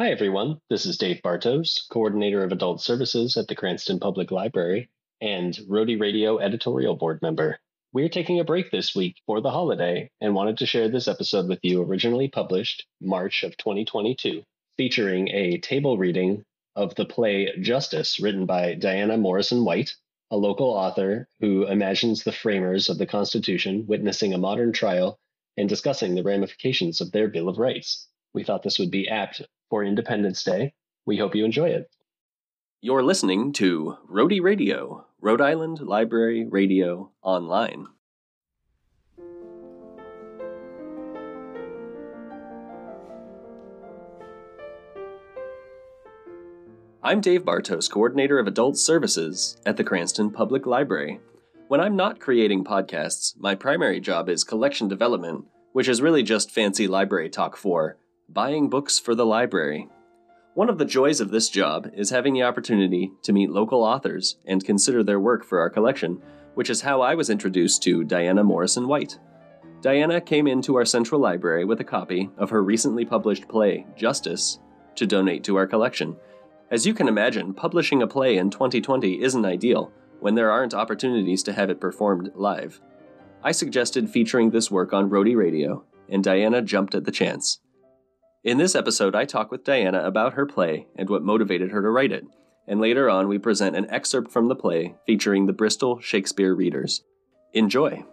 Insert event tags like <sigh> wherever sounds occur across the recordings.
Hi, everyone. This is Dave Bartos, Coordinator of Adult Services at the Cranston Public Library and Rhody Radio Editorial Board member. We're taking a break this week for the holiday and wanted to share this episode with you, originally published March of 2022, featuring a table reading of the play Justice, written by Dyanna Morrison White, a local author who imagines the framers of the Constitution witnessing a modern trial and discussing the ramifications of their Bill of Rights. We thought this would be apt for Independence Day. We hope you enjoy it. You're listening to Rhody Radio, Rhode Island Library Radio Online. I'm Dave Bartos, Coordinator of Adult Services at the Cranston Public Library. When I'm not creating podcasts, my primary job is collection development, which is really just fancy library talk for buying books for the library. One of the joys of this job is having the opportunity to meet local authors and consider their work for our collection, which is how I was introduced to Dyanna Morrison White. Dyanna came into our central library with a copy of her recently published play, Justice, to donate to our collection. As you can imagine, publishing a play in 2020 isn't ideal when there aren't opportunities to have it performed live. I suggested featuring this work on Rhody Radio, and Dyanna jumped at the chance. In this episode, I talk with Dyanna about her play and what motivated her to write it, and later on, we present an excerpt from the play featuring the Bristol Shakespeare readers. Enjoy!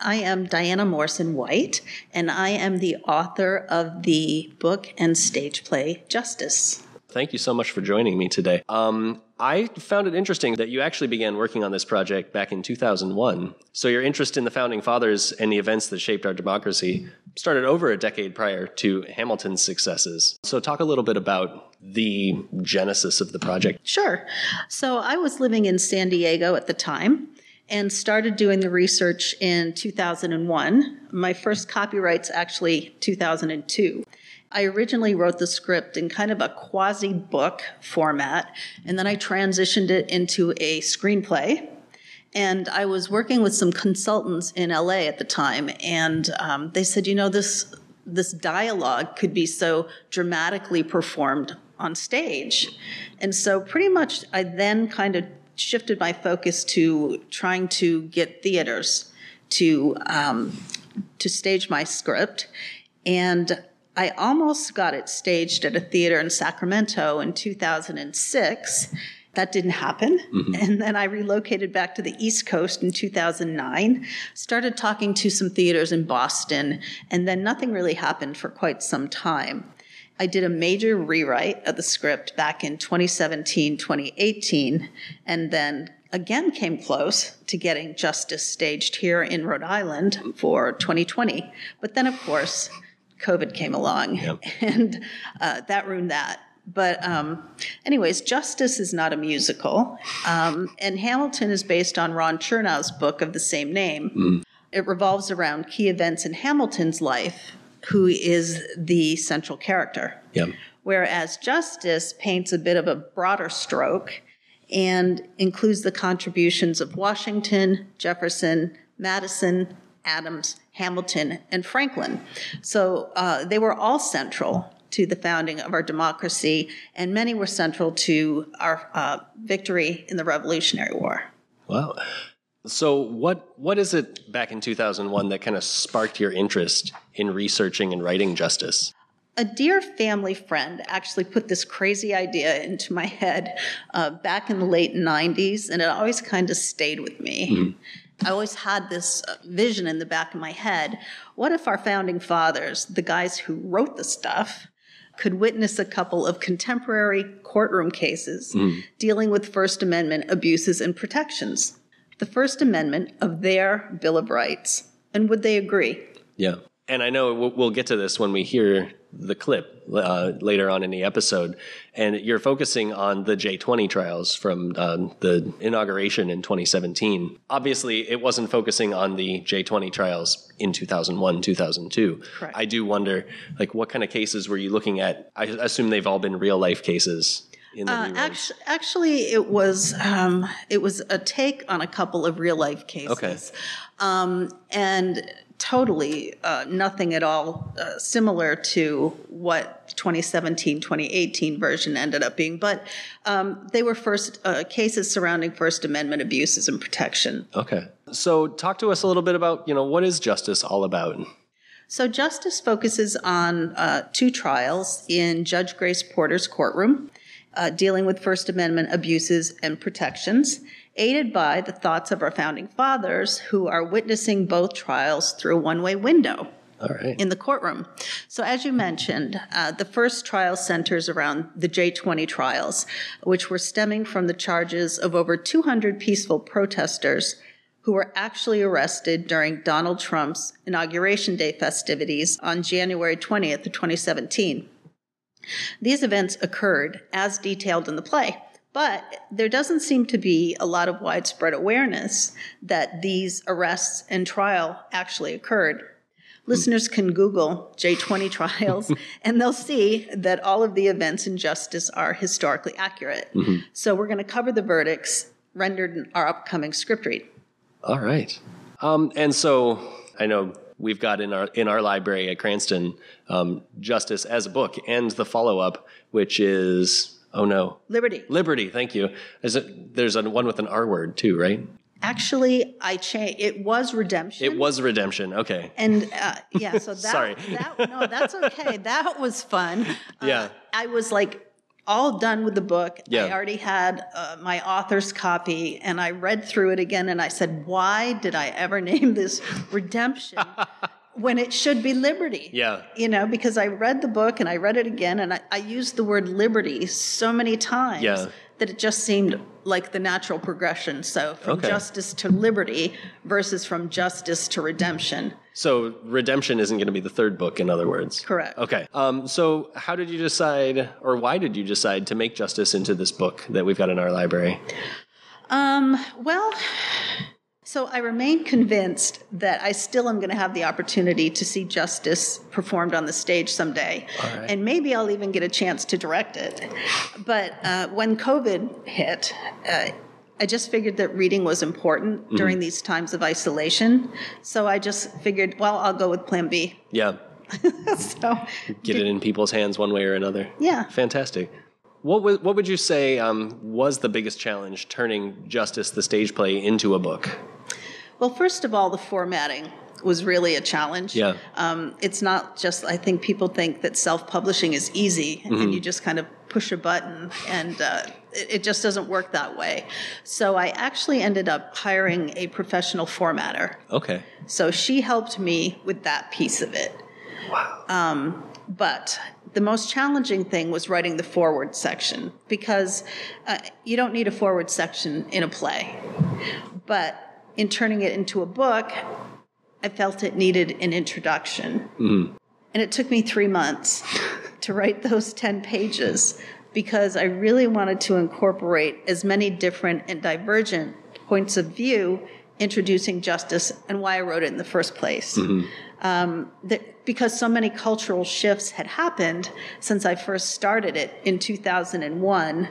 I am Dyanna Morrison White, and I am the author of the book and stage play Justice. Thank you so much for joining me today. Um, I found it interesting that you actually began working on this project back in 2001. So your interest in the founding fathers and the events that shaped our democracy started over a decade prior to Hamilton's successes. So talk a little bit about the genesis of the project. Sure. So I was living in San Diego at the time and started doing the research in 2001. My first copyright's actually 2002. I originally wrote the script in kind of a quasi book format, and then I transitioned it into a screenplay. And I was working with some consultants in LA at the time, and um, they said, you know, this this dialogue could be so dramatically performed on stage. And so, pretty much, I then kind of shifted my focus to trying to get theaters to um, to stage my script, and I almost got it staged at a theater in Sacramento in 2006. That didn't happen. Mm-hmm. And then I relocated back to the East Coast in 2009, started talking to some theaters in Boston, and then nothing really happened for quite some time. I did a major rewrite of the script back in 2017, 2018, and then again came close to getting Justice staged here in Rhode Island for 2020. But then, of course, COVID came along, yep. <laughs> and uh, that ruined that. But, um, anyways, Justice is not a musical, um, and Hamilton is based on Ron Chernow's book of the same name. Mm. It revolves around key events in Hamilton's life, who is the central character. Yep. Whereas Justice paints a bit of a broader stroke and includes the contributions of Washington, Jefferson, Madison, Adams, Hamilton, and Franklin. So uh, they were all central to the founding of our democracy, and many were central to our uh, victory in the Revolutionary War. Wow. So what what is it back in 2001 that kind of sparked your interest in researching and writing justice? A dear family friend actually put this crazy idea into my head uh, back in the late 90s, and it always kind of stayed with me. Mm-hmm. I always had this uh, vision in the back of my head. What if our founding fathers, the guys who wrote the stuff, could witness a couple of contemporary courtroom cases mm. dealing with First Amendment abuses and protections? The First Amendment of their Bill of Rights. And would they agree? Yeah. And I know we'll get to this when we hear the clip uh, later on in the episode, and you're focusing on the J20 trials from um, the inauguration in 2017. Obviously, it wasn't focusing on the J20 trials in 2001, 2002. Correct. I do wonder, like, what kind of cases were you looking at? I assume they've all been real life cases. Uh, actually, actually, it was um, it was a take on a couple of real life cases. Okay. Um, and totally uh, nothing at all uh, similar to what 2017 2018 version ended up being but um, they were first uh, cases surrounding first amendment abuses and protection Okay. So talk to us a little bit about, you know, what is justice all about? so justice focuses on uh, two trials in judge grace porter's courtroom uh, dealing with first amendment abuses and protections aided by the thoughts of our founding fathers who are witnessing both trials through a one-way window All right. in the courtroom. So, as you mentioned, uh, the first trial centers around the J20 trials, which were stemming from the charges of over 200 peaceful protesters who were actually arrested during Donald Trump's Inauguration Day festivities on January 20th 2017. These events occurred as detailed in the play. But there doesn't seem to be a lot of widespread awareness that these arrests and trial actually occurred. Listeners can Google J20 trials <laughs> and they'll see that all of the events in justice are historically accurate. So we're going to cover the verdicts rendered in our upcoming script read. All right. Um, and so I know we've got in our in our library at Cranston um, Justice as a book and the follow up, which is oh no Liberty. Liberty. Thank you. Is it, there's a one with an R word too, right? Actually, I changed. It was redemption. It was redemption. Okay. And uh, yeah, so <laughs> that, Sorry. that no, that's okay. That was fun. Uh, Yeah. I was like all done with the book. Yeah. I already had uh, my author's copy, and I read through it again, and I said, "Why did I ever <laughs> name this Redemption <laughs> when it should be Liberty?" Yeah. You know, because I read the book and I read it again, and I, I used the word liberty so many times Yeah. that it just seemed like the natural progression. So from Okay. justice to liberty versus from justice to redemption. So redemption isn't going to be the third book, in other words. Correct. Okay. Um, so how did you decide, or why did you decide to make justice into this book that we've got in our library? Um, well, so I remain convinced that I still am going to have the opportunity to see justice performed on the stage someday. right. And maybe I'll even get a chance to direct it. But uh, when COVID hit, uh, I just figured that reading was important Mm-hmm. during these times of isolation. So I just figured, well, I'll go with plan B. Yeah. <laughs> so, Get it in people's hands one way or another. yeah. Fantastic. What would, what would you say um, was the biggest challenge turning Justice, the stage play, into a book? Well, first of all, the formatting was really a challenge. Yeah. Um, it's not just, I think people think that self publishing is easy Mm-hmm. and you just kind of push a button, and uh, it, it just doesn't work that way. So I actually ended up hiring a professional formatter. Okay. So she helped me with that piece of it. Wow. But the most challenging thing was writing the forward section because uh, you don't need a forward section in a play. But in turning it into a book, I felt it needed an introduction. And it took me three months <laughs> to write those 10 pages because I really wanted to incorporate as many different and divergent points of view introducing justice and why I wrote it in the first place. Um, that, because so many cultural shifts had happened since I first started it in 2001,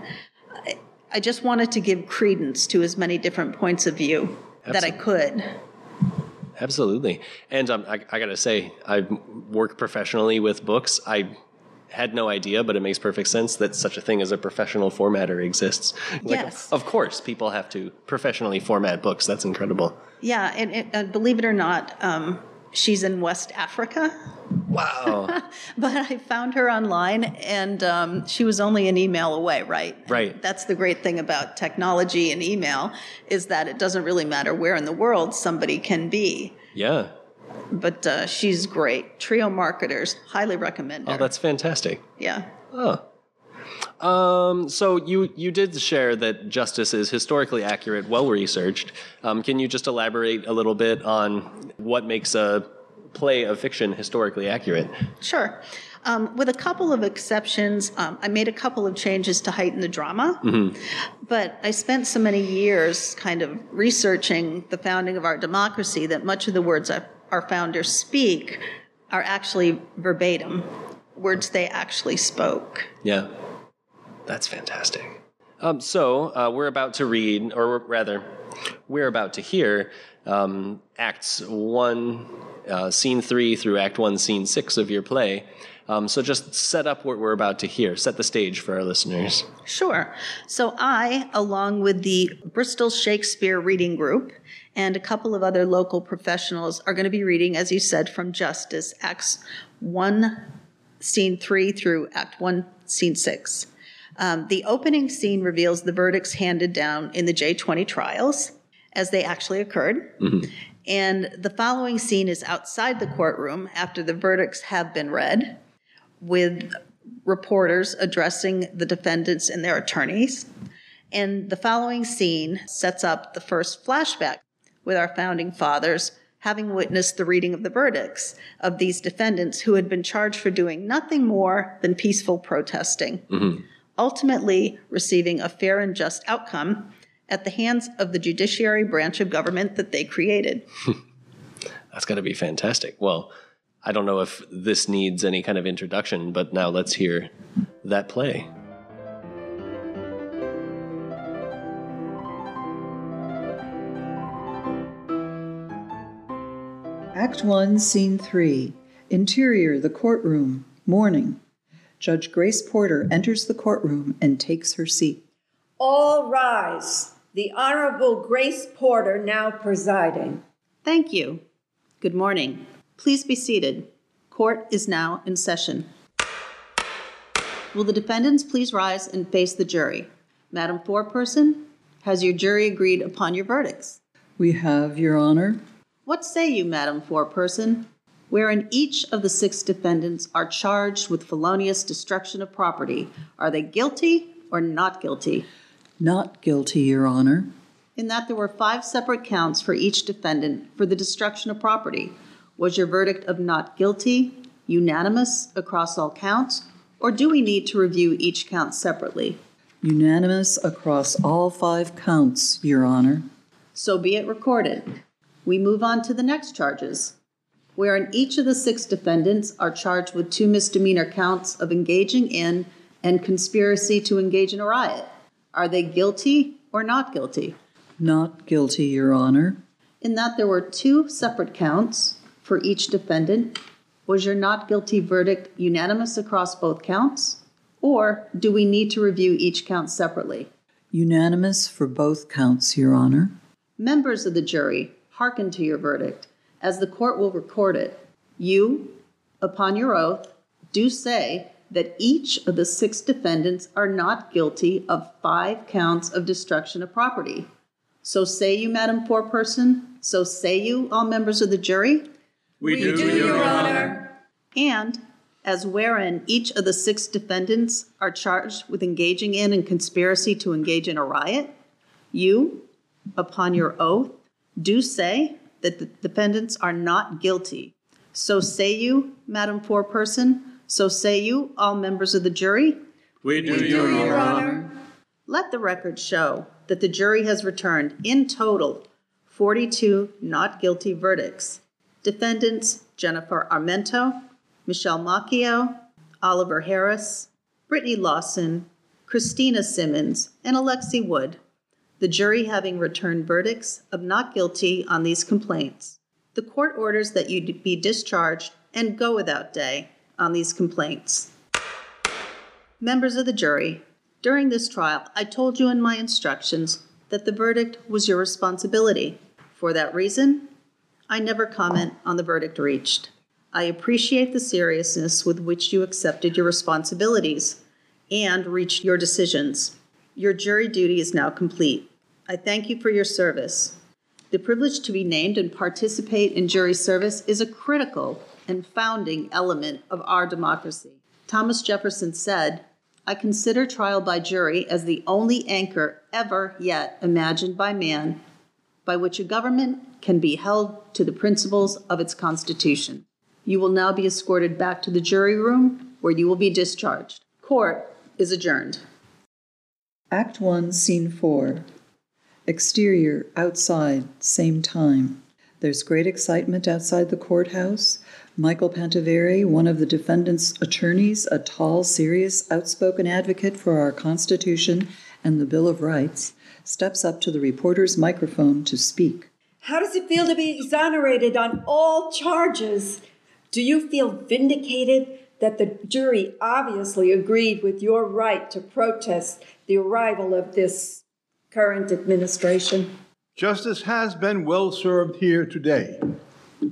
I, I just wanted to give credence to as many different points of view that I could. Absolutely. And um, I, I got to say, I work professionally with books. I had no idea, but it makes perfect sense that such a thing as a professional formatter exists. Like, Yes. Of course, people have to professionally format books. That's incredible. Yeah, and, uh, believe it or not, um, she's in West Africa. Wow. <laughs> But I found her online, and um, she was only an email away. Right. Right. That's the great thing about technology and email is that it doesn't really matter where in the world somebody can be. yeah. But uh, she's great. Trio marketers highly recommend her. Oh, that's fantastic. yeah. Oh. Um, so you you did share that justice is historically accurate, well researched. Um, can you just elaborate a little bit on what makes a play of fiction historically accurate? Sure. Um, with a couple of exceptions, um, I made a couple of changes to heighten the drama. But I spent so many years kind of researching the founding of our democracy that much of the words our, our founders speak are actually verbatim, words they actually spoke. Yeah, that's fantastic. Um, so uh, we're about to read, or rather, We're about to hear um, Acts 1, uh, Scene 3 through Act 1, Scene 6 of your play. Um, so just set up what we're about to hear, set the stage for our listeners. Sure. So I, along with the Bristol Shakespeare Reading Group and a couple of other local professionals, are going to be reading, as you said, from Justice, Acts 1, Scene 3 through Act 1, Scene 6. Um, the opening scene reveals the verdicts handed down in the J20 trials as they actually occurred. Mm-hmm. And the following scene is outside the courtroom after the verdicts have been read with reporters addressing the defendants and their attorneys. And the following scene sets up the first flashback with our founding fathers having witnessed the reading of the verdicts of these defendants who had been charged for doing nothing more than peaceful protesting, mm-hmm. Ultimately receiving a fair and just outcome at the hands of the judiciary branch of government that they created. <laughs> That's got to be fantastic. Well, I don't know if this needs any kind of introduction, but now let's hear that play. Act 1, Scene 3 Interior, the courtroom, morning. Judge Grace Porter enters the courtroom and takes her seat. All rise. The Honorable Grace Porter now presiding. Thank you. Good morning. Please be seated. Court is now in session. Will the defendants please rise and face the jury? Madam Foreperson, has your jury agreed upon your verdicts? We have, Your Honor. What say you, Madam Foreperson? Wherein each of the six defendants are charged with felonious destruction of property, are they guilty or not guilty? Not guilty, Your Honor. In that there were five separate counts for each defendant for the destruction of property, was your verdict of not guilty unanimous across all counts, or do we need to review each count separately? Unanimous across all five counts, Your Honor. So be it recorded. We move on to the next charges, wherein each of the six defendants are charged with two misdemeanor counts of engaging in and conspiracy to engage in a riot. Are they guilty or not guilty? Not guilty, Your Honor. In that there were two separate counts for each defendant? Was your not guilty verdict unanimous across both counts? Or do we need to review each count separately? Unanimous for both counts, Your Honor. Members of the jury, hearken to your verdict, as the court will record it. You, upon your oath, do say that each of the six defendants are not guilty of five counts of destruction of property. So say you, Madam Foreperson, so say you, all members of the jury. We, do, do, Your Honor. And as wherein each of the six defendants are charged with engaging in and conspiracy to engage in a riot, you, upon your oath, do say that the defendants are not guilty. So say you, Madam Foreperson, so say you, all members of the jury. We do, we do Your, Your Honor. Honor. Let the record show that the jury has returned in total 42 not guilty verdicts Defendants Jennifer Armento, Michelle Macchio, Oliver Harris, Brittany Lawson, Christina Simmons, and Alexei Wood. The jury having returned verdicts of not guilty on these complaints. The court orders that you be discharged and go without day on these complaints. Members of the jury, during this trial, I told you in my instructions that the verdict was your responsibility. For that reason, I never comment on the verdict reached. I appreciate the seriousness with which you accepted your responsibilities and reached your decisions. Your jury duty is now complete. I thank you for your service. The privilege to be named and participate in jury service is a critical and founding element of our democracy. Thomas Jefferson said, I consider trial by jury as the only anchor ever yet imagined by man by which a government can be held to the principles of its Constitution. You will now be escorted back to the jury room where you will be discharged. Court is adjourned. Act 1, Scene 4. Exterior, outside, same time. There's great excitement outside the courthouse. Michael Pantovere, one of the defendant's attorneys, a tall, serious, outspoken advocate for our Constitution and the Bill of Rights, steps up to the reporter's microphone to speak. How does it feel to be exonerated on all charges? Do you feel vindicated that the jury obviously agreed with your right to protest the arrival of this current administration? Justice has been well served here today.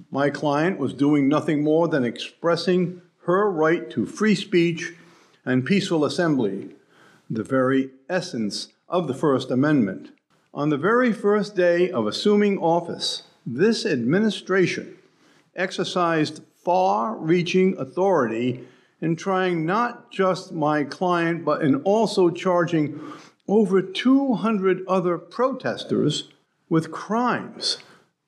My client was doing nothing more than expressing her right to free speech and peaceful assembly, the very essence of the First Amendment. On the very first day of assuming office, this administration exercised far reaching authority in trying not just my client, but in also charging over 200 other protesters with crimes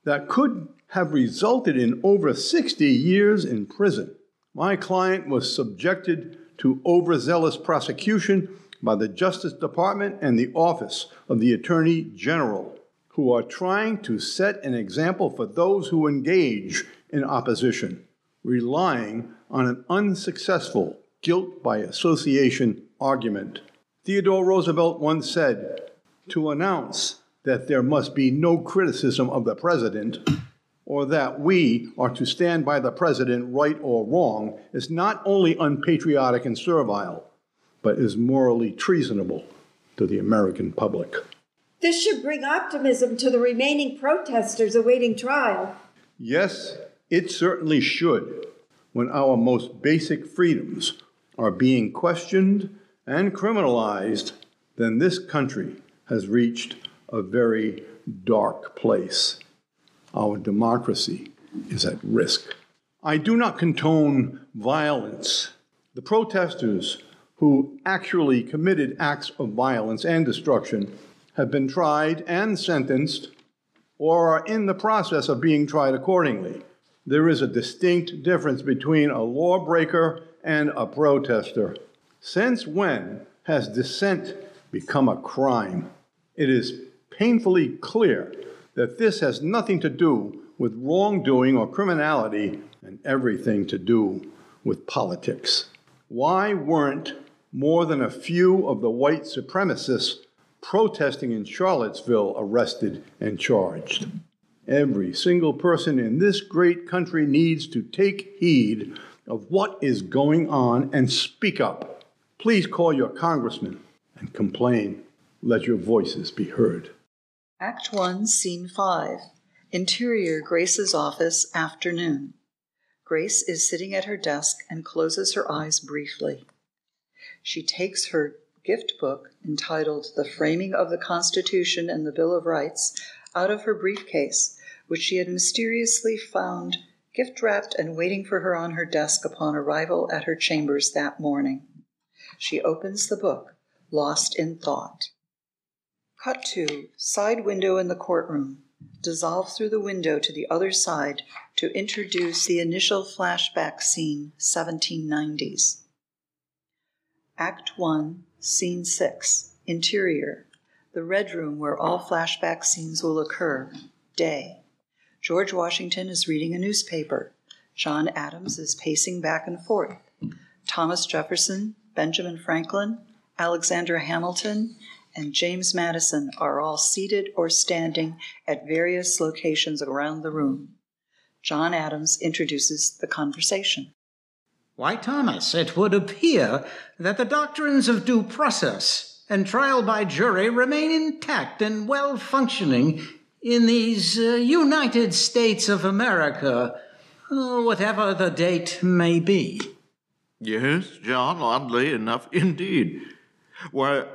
that could have resulted in over 60 years in prison. My client was subjected to overzealous prosecution by the Justice Department and the Office of the Attorney General, who are trying to set an example for those who engage in opposition relying on an unsuccessful guilt by association argument. Theodore Roosevelt once said, To announce that there must be no criticism of the president or that we are to stand by the president right or wrong is not only unpatriotic and servile, but is morally treasonable to the American public. This should bring optimism to the remaining protesters awaiting trial. Yes, it certainly should when our most basic freedoms are being questioned and criminalized, then this country has reached a very dark place. Our democracy is at risk. I do not condone violence. The protesters who actually committed acts of violence and destruction have been tried and sentenced or are in the process of being tried accordingly there is a distinct difference between a lawbreaker and a protester. Since when has dissent become a crime? It is painfully clear that this has nothing to do with wrongdoing or criminality and everything to do with politics. Why weren't more than a few of the white supremacists protesting in Charlottesville arrested and charged? Every single person in this great country needs to take heed of what is going on and speak up. Please call your congressman and complain. Let your voices be heard. Act 1, Scene 5 Interior Grace's office, afternoon. Grace is sitting at her desk and closes her eyes briefly. She takes her gift book entitled The Framing of the Constitution and the Bill of Rights out of her briefcase, which she had mysteriously found gift wrapped and waiting for her on her desk upon arrival at her chambers that morning. She opens the book, lost in thought. Cut to side window in the courtroom. Dissolve through the window to the other side to introduce the initial flashback scene, 1790s. Act 1, Scene 6, Interior, the red room where all flashback scenes will occur, day. George Washington is reading a newspaper. John Adams is pacing back and forth. Thomas Jefferson, Benjamin Franklin, Alexander Hamilton, and James Madison are all seated or standing at various locations around the room. John Adams introduces the conversation. Why, Thomas, it would appear that the doctrines of due process and trial by jury remain intact and well functioning in these uh, United States of America, uh, whatever the date may be. Yes, John, oddly enough, <laughs> indeed. Why,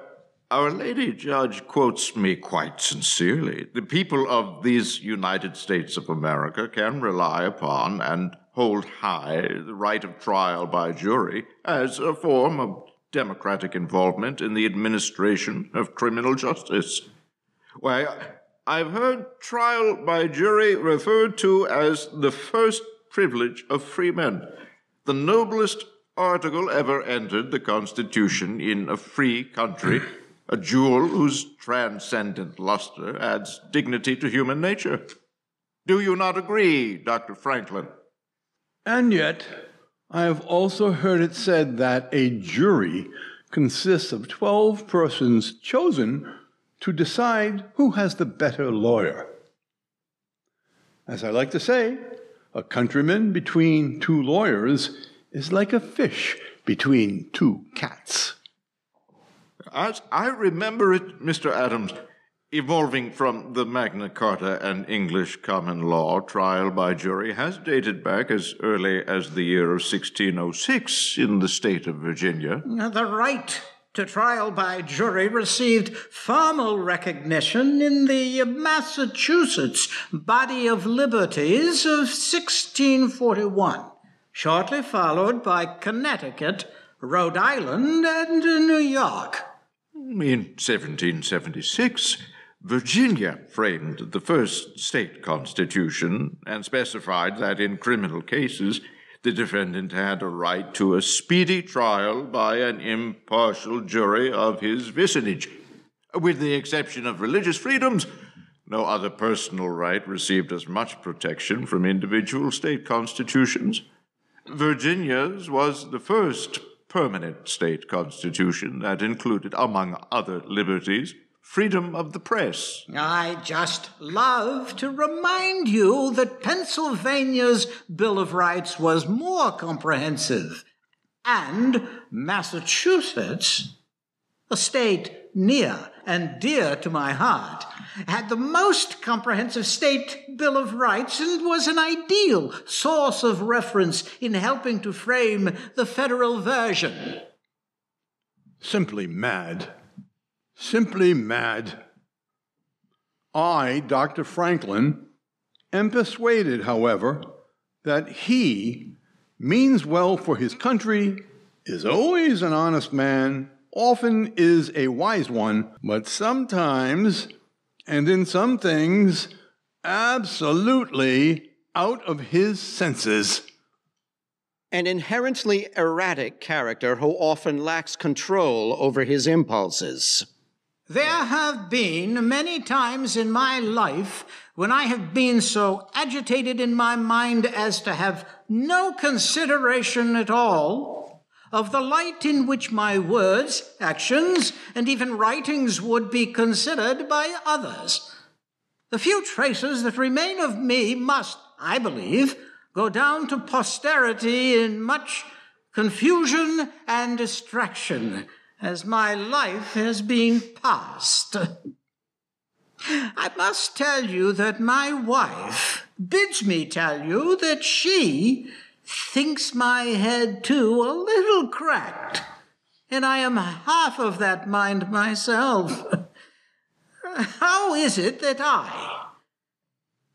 Our Lady Judge quotes me quite sincerely. The people of these United States of America can rely upon and hold high the right of trial by jury as a form of democratic involvement in the administration of criminal justice. Why, I've heard trial by jury referred to as the first privilege of free men, the noblest article ever entered the Constitution in a free country, a jewel whose transcendent luster adds dignity to human nature. Do you not agree, Dr. Franklin? And yet, I have also heard it said that a jury consists of 12 persons chosen to decide who has the better lawyer. As I like to say, a countryman between two lawyers is like a fish between two cats. As I remember it, Mr. Adams, evolving from the Magna Carta and English common law, trial by jury has dated back as early as the year of 1606 in the state of Virginia. The right to trial by jury received formal recognition in the Massachusetts Body of Liberties of 1641, shortly followed by Connecticut, Rhode Island, and New York. In 1776, Virginia framed the first state constitution and specified that in criminal cases, the defendant had a right to a speedy trial by an impartial jury of his vicinage. With the exception of religious freedoms, no other personal right received as much protection from individual state constitutions. Virginia's was the first permanent state constitution that included, among other liberties, freedom of the press. I just love to remind you that Pennsylvania's Bill of Rights was more comprehensive, and Massachusetts, a state near and dear to my heart, had the most comprehensive state Bill of Rights and was an ideal source of reference in helping to frame the federal version. Simply mad. Simply mad. I, Dr. Franklin, am persuaded, however, that he means well for his country, is always an honest man, often is a wise one, but sometimes, and in some things, absolutely out of his senses. An inherently erratic character who often lacks control over his impulses. There have been many times in my life when I have been so agitated in my mind as to have no consideration at all of the light in which my words, actions, and even writings would be considered by others. The few traces that remain of me must, I believe, go down to posterity in much confusion and distraction as my life has been passed. I must tell you that my wife bids me tell you that she thinks my head too a little cracked, and I am half of that mind myself. <laughs> How is it that I,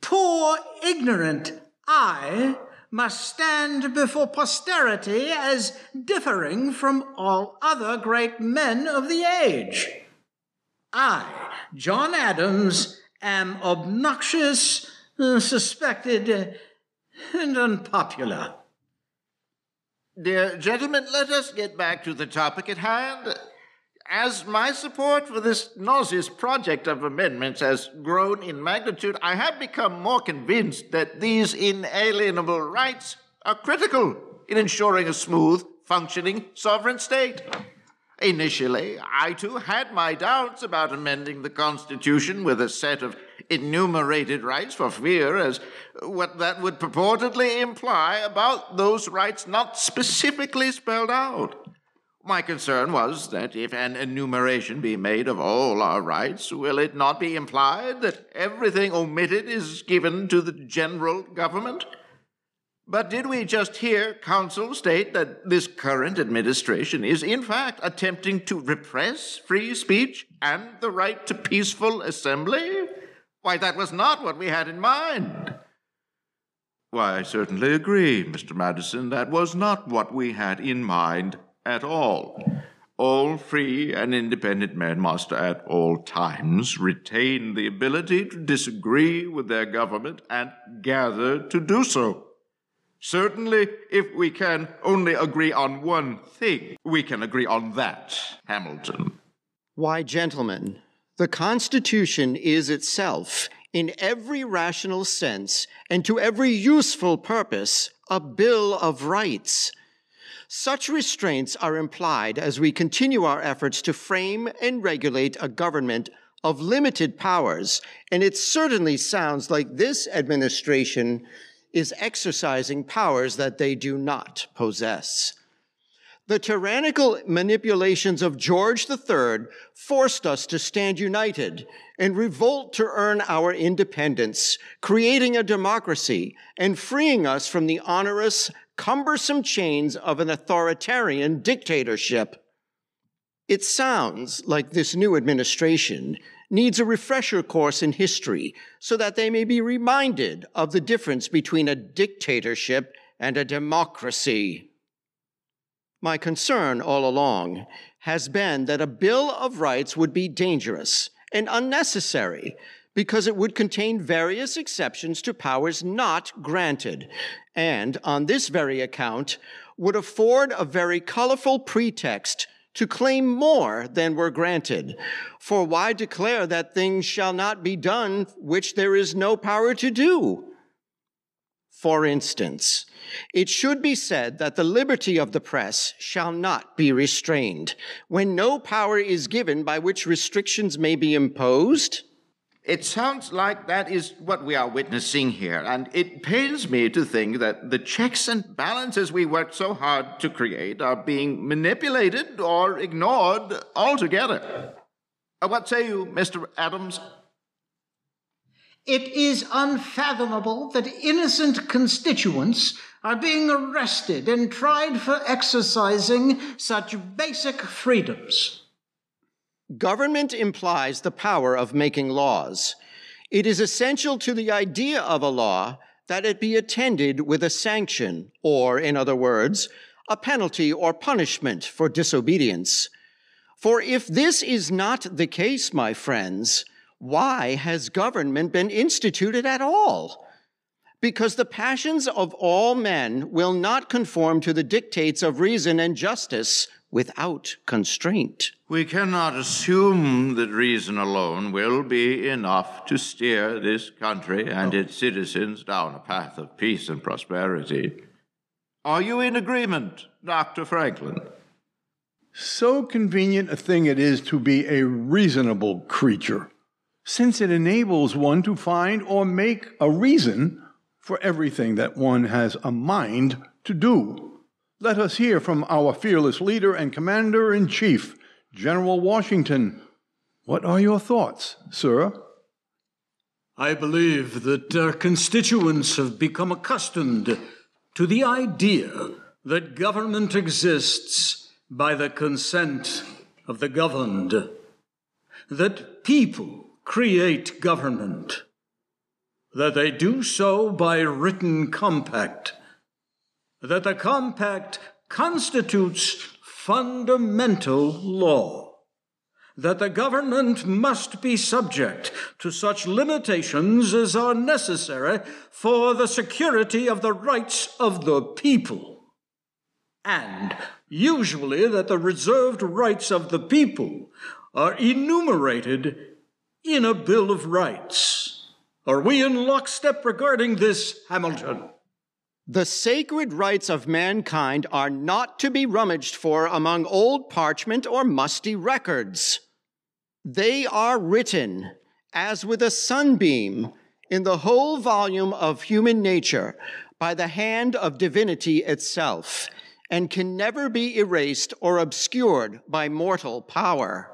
poor ignorant I, must stand before posterity as differing from all other great men of the age. I, John Adams, am obnoxious, suspected, and unpopular. Dear gentlemen, let us get back to the topic at hand. As my support for this nauseous project of amendments has grown in magnitude, I have become more convinced that these inalienable rights are critical in ensuring a smooth, functioning sovereign state. Initially, I too had my doubts about amending the Constitution with a set of enumerated rights for fear as what that would purportedly imply about those rights not specifically spelled out. My concern was that if an enumeration be made of all our rights, will it not be implied that everything omitted is given to the general government? But did we just hear counsel state that this current administration is in fact attempting to repress free speech and the right to peaceful assembly? Why, that was not what we had in mind. Why, I certainly agree, Mr. Madison. That was not what we had in mind at all. All free and independent men must at all times retain the ability to disagree with their government and gather to do so. Certainly, if we can only agree on one thing, we can agree on that, Hamilton. Why, gentlemen, the Constitution is itself, in every rational sense and to every useful purpose, a Bill of Rights. Such restraints are implied as we continue our efforts to frame and regulate a government of limited powers, and it certainly sounds like this administration is exercising powers that they do not possess. The tyrannical manipulations of George III forced us to stand united and revolt to earn our independence, creating a democracy and freeing us from the onerous, cumbersome chains of an authoritarian dictatorship. It sounds like this new administration needs a refresher course in history so that they may be reminded of the difference between a dictatorship and a democracy. My concern all along has been that a Bill of Rights would be dangerous and unnecessary because it would contain various exceptions to powers not granted, and on this very account would afford a very colorful pretext to claim more than were granted. For why declare that things shall not be done which there is no power to do? For instance, it should be said that the liberty of the press shall not be restrained when no power is given by which restrictions may be imposed. It sounds like that is what we are witnessing here, and it pains me to think that the checks and balances we worked so hard to create are being manipulated or ignored altogether. Uh, what say you, Mr. Adams? It is unfathomable that innocent constituents are being arrested and tried for exercising such basic freedoms. Government implies the power of making laws. It is essential to the idea of a law that it be attended with a sanction, or, in other words, a penalty or punishment for disobedience. For if this is not the case, my friends, why has government been instituted at all? Because the passions of all men will not conform to the dictates of reason and justice without constraint. We cannot assume that reason alone will be enough to steer this country and its citizens down a path of peace and prosperity. Are you in agreement, Dr. Franklin? So convenient a thing it is to be a reasonable creature, since it enables one to find or make a reason for everything that one has a mind to do. Let us hear from our fearless leader and commander in chief, General Washington. What are your thoughts, sir? I believe that our constituents have become accustomed to the idea that government exists by the consent of the governed, that people create government, that they do so by written compact that the compact constitutes fundamental law, that the government must be subject to such limitations as are necessary for the security of the rights of the people, and usually that the reserved rights of the people are enumerated in a Bill of Rights. Are we in lockstep regarding this, Hamilton? The sacred rights of mankind are not to be rummaged for among old parchment or musty records. They are written, as with a sunbeam, in the whole volume of human nature by the hand of divinity itself, and can never be erased or obscured by mortal power.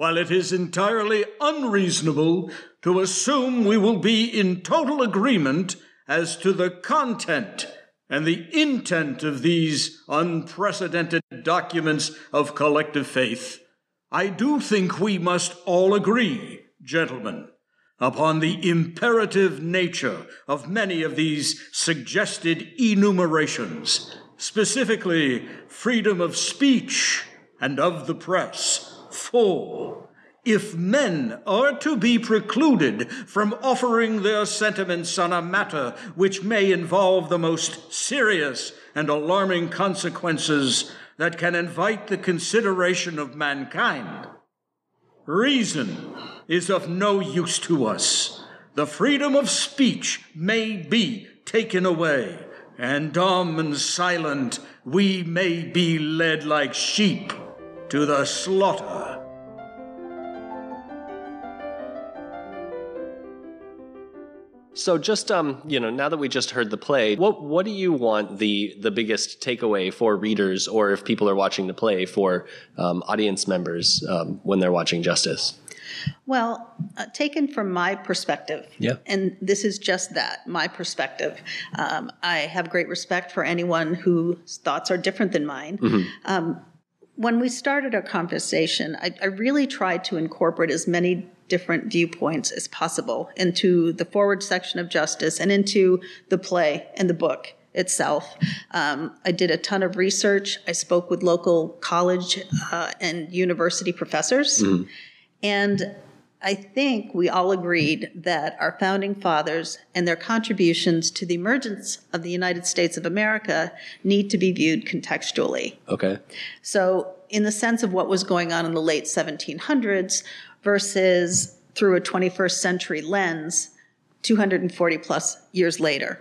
While it is entirely unreasonable to assume we will be in total agreement as to the content and the intent of these unprecedented documents of collective faith, I do think we must all agree, gentlemen, upon the imperative nature of many of these suggested enumerations, specifically freedom of speech and of the press. For if men are to be precluded from offering their sentiments on a matter which may involve the most serious and alarming consequences that can invite the consideration of mankind, reason is of no use to us. The freedom of speech may be taken away, and dumb and silent we may be led like sheep to the slaughter. So just um, you know, now that we just heard the play, what what do you want the the biggest takeaway for readers, or if people are watching the play for um, audience members um, when they're watching Justice? Well, uh, taken from my perspective, Yeah. and this is just that, my perspective. Um, I have great respect for anyone whose thoughts are different than mine. Um, when we started our conversation, I, I really tried to incorporate as many different viewpoints as possible into the foreword section of Justice and into the play and the book itself. Um, I did a ton of research. I spoke with local college uh, and university professors. And I think we all agreed that our founding fathers and their contributions to the emergence of the United States of America need to be viewed contextually. Okay. So, in the sense of what was going on in the late 1700s versus through a 21st century lens, 240 plus years later.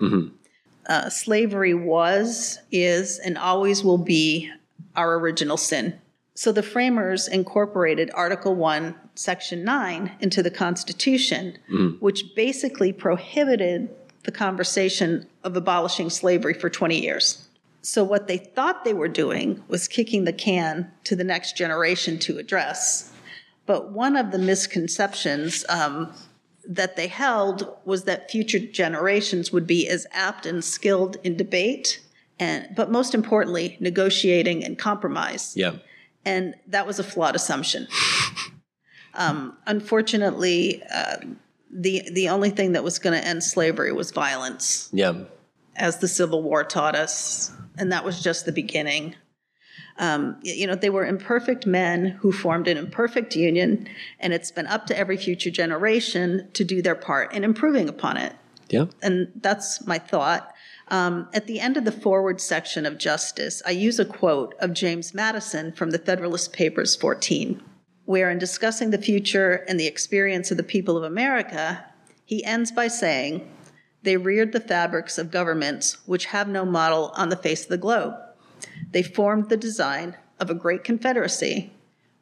Uh, slavery was, is, and always will be our original sin. So the framers incorporated Article 1, Section 9 into the Constitution, which basically prohibited the conversation of abolishing slavery for 20 years. So what they thought they were doing was kicking the can to the next generation to address. But one of the misconceptions um, that they held was that future generations would be as apt and skilled in debate, and but most importantly, negotiating and compromise. Yeah. And that was a flawed assumption. um, unfortunately, uh, the the only thing that was going to end slavery was violence Yeah. as the Civil War taught us, and that was just the beginning. Um, you know, they were imperfect men who formed an imperfect union, and it's been up to every future generation to do their part in improving upon it. Yeah. And that's my thought. Um, at the end of the foreword section of Justice, I use a quote of James Madison from the Federalist Papers 14, where, in discussing the future and the experience of the people of America, he ends by saying, They reared the fabrics of governments which have no model on the face of the globe. They formed the design of a great confederacy,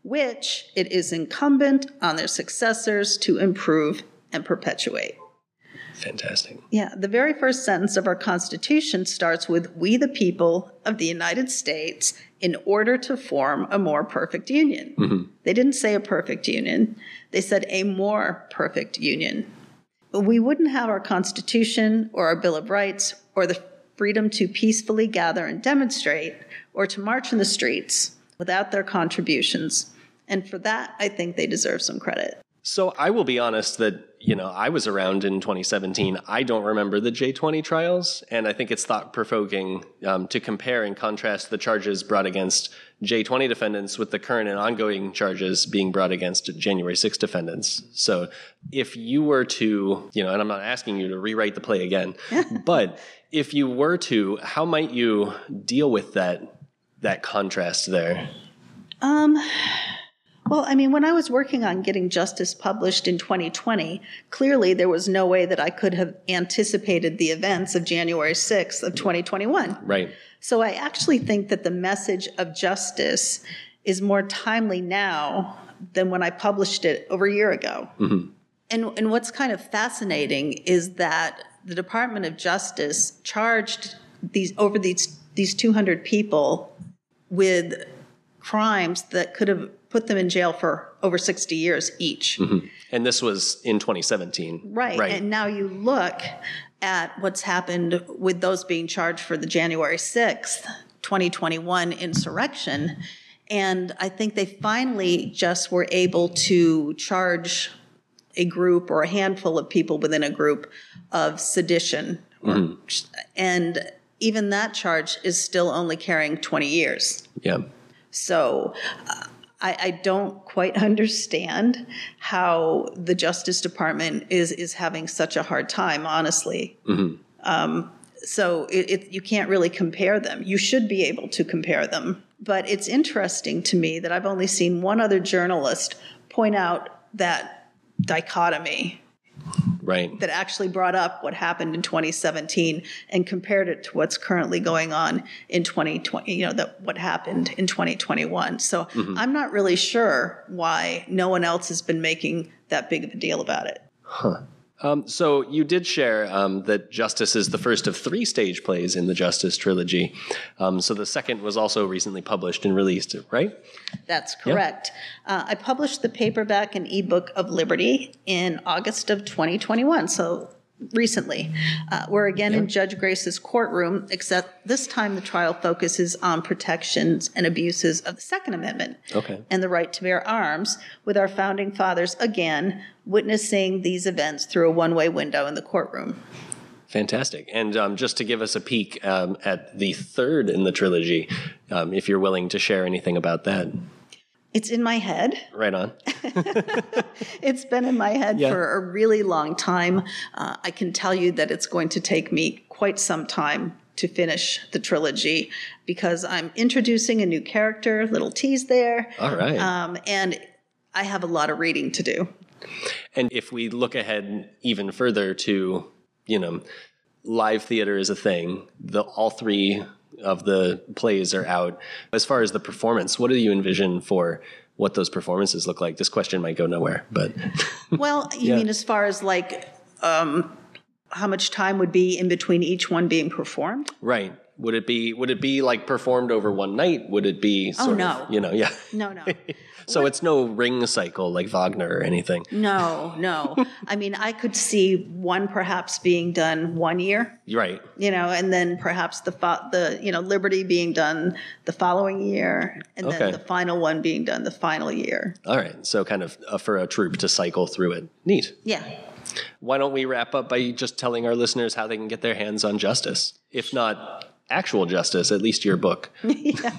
which it is incumbent on their successors to improve and perpetuate. Fantastic. Yeah, the very first sentence of our Constitution starts with We the people of the United States in order to form a more perfect union. Mm-hmm. They didn't say a perfect union, they said a more perfect union. We wouldn't have our Constitution or our Bill of Rights or the freedom to peacefully gather and demonstrate or to march in the streets without their contributions. And for that, I think they deserve some credit. So I will be honest that, you know, I was around in 2017. I don't remember the J20 trials, and I think it's thought provoking um, to compare and contrast the charges brought against J20 defendants with the current and ongoing charges being brought against January 6 defendants. So if you were to, you know, and I'm not asking you to rewrite the play again, <laughs> but if you were to, how might you deal with that that contrast there? Um, well, I mean, when I was working on getting Justice published in 2020, clearly there was no way that I could have anticipated the events of January 6th of 2021. Right. So I actually think that the message of justice is more timely now than when I published it over a year ago. Mm-hmm. And, and what's kind of fascinating is that the Department of Justice charged these over these these 200 people with crimes that could have put them in jail for over 60 years each. And this was in 2017. Right. Right. And now you look at what's happened with those being charged for the January 6th, 2021 insurrection. And I think they finally just were able to charge a group or a handful of people within a group of sedition. Or, And even that charge is still only carrying 20 years. yeah. So uh, I, I don't quite <laughs> understand how the Justice Department is is having such a hard time, honestly. Um, so it, it, you can't really compare them. You should be able to compare them. But it's interesting to me that I've only seen one other journalist point out that dichotomy Right. that actually brought up what happened in 2017 and compared it to what's currently going on in 2020 you know that what happened in 2021 so mm-hmm. i'm not really sure why no one else has been making that big of a deal about it Um, so you did share um, that Justice is the first of three stage plays in the Justice trilogy. Um, so the second was also recently published and released, right? That's correct. Uh, I published the paperback and ebook of Liberty in August of 2021, so recently. Uh, we're again in Judge Grace's courtroom, except this time the trial focuses on protections and abuses of the Second Amendment Okay. and the right to bear arms, with our founding fathers again witnessing these events through a one way window in the courtroom. Fantastic. And um, just to give us a peek um, at the third in the trilogy, um, if you're willing to share anything about that, It's in my head. right on. <laughs> <laughs> It's been in my head Yeah. for a really long time. Uh, I can tell you that it's going to take me quite some time to finish the trilogy because I'm introducing a new character, little tease there. All right. Um, and I have a lot of reading to do. And if we look ahead even further to, you know, live theater is a thing. The all three of the plays are out. As far as the performance, what do you envision for what those performances look like? This question might go nowhere, but <laughs> Well, you Yeah. mean as far as like um, how much time would be in between each one being performed? right. Would it be would it be like performed over one night? Would it be sort Oh, no. of, you know, yeah. No, no. <laughs> So it's no ring cycle like Wagner or anything. No, no. <laughs> I mean, I could see one perhaps being done one year, right. you know, and then perhaps the fo- the you know Liberty being done the following year, and Okay. then the final one being done the final year. All right. So kind of uh, for a troupe to cycle through it. Neat. Yeah. Why don't we wrap up by just telling our listeners how they can get their hands on justice? If not actual justice, at least your book. <laughs> Yeah,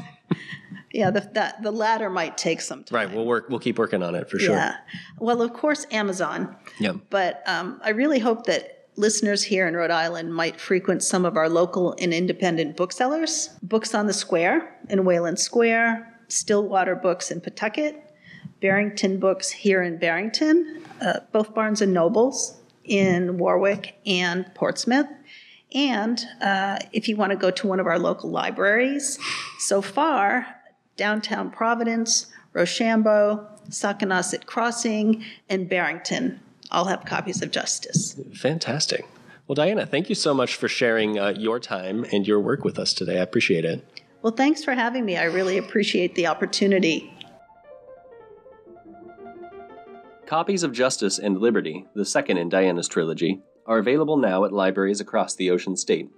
Yeah, the, that the latter might take some time. Right. We'll work. We'll keep working on it for sure. Yeah. Well, of course, Amazon. Yeah. But um, I really hope that listeners here in Rhode Island might frequent some of our local and independent booksellers. Books on the Square in Wayland Square, Stillwater Books in Pawtucket, Barrington Books here in Barrington, uh, both Barnes and Nobles in Warwick and Portsmouth. And uh, if you want to go to one of our local libraries, so far, downtown Providence, Rochambeau, Saconaset Crossing, and Barrington all have copies of Justice. Fantastic. Well, Dyanna, thank you so much for sharing uh, your time and your work with us today. I appreciate it. Well, thanks for having me. I really appreciate the opportunity. Copies of Justice and Liberty, the second in Dyanna's trilogy, are available now at libraries across the Ocean State.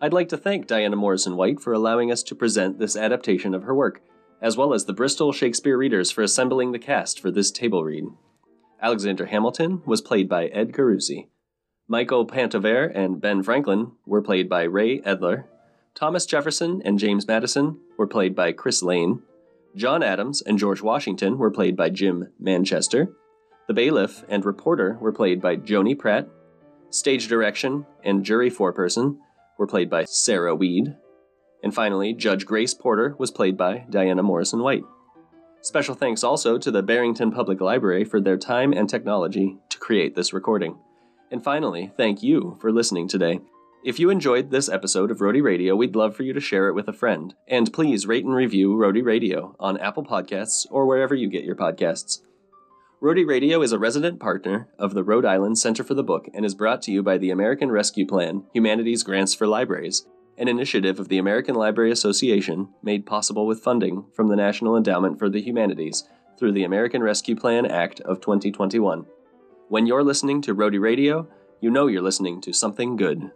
I'd like to thank Dyanna Morrison White for allowing us to present this adaptation of her work, as well as the Bristol Shakespeare Readers for assembling the cast for this table read. Alexander Hamilton was played by Ed Carusi. Michael Pantovere and Ben Franklin were played by Ray Edler. Thomas Jefferson and James Madison were played by Chris Lane. John Adams and George Washington were played by Jim Manchester. The bailiff and reporter were played by Joni Pratt. Stage direction and jury foreperson were played by Sarah Weed. And finally, Judge Grace Porter was played by Dyanna Morrison White. Special thanks also to the Barrington Public Library for their time and technology to create this recording. And finally, thank you for listening today. If you enjoyed this episode of Rhody Radio, we'd love for you to share it with a friend. And please rate and review Rhody Radio on Apple Podcasts or wherever you get your podcasts. Rhody Radio is a resident partner of the Rhode Island Center for the Book and is brought to you by the American Rescue Plan Humanities Grants for Libraries, an initiative of the American Library Association made possible with funding from the National Endowment for the Humanities through the American Rescue Plan Act of 2021. When you're listening to Rhody Radio, you know you're listening to something good.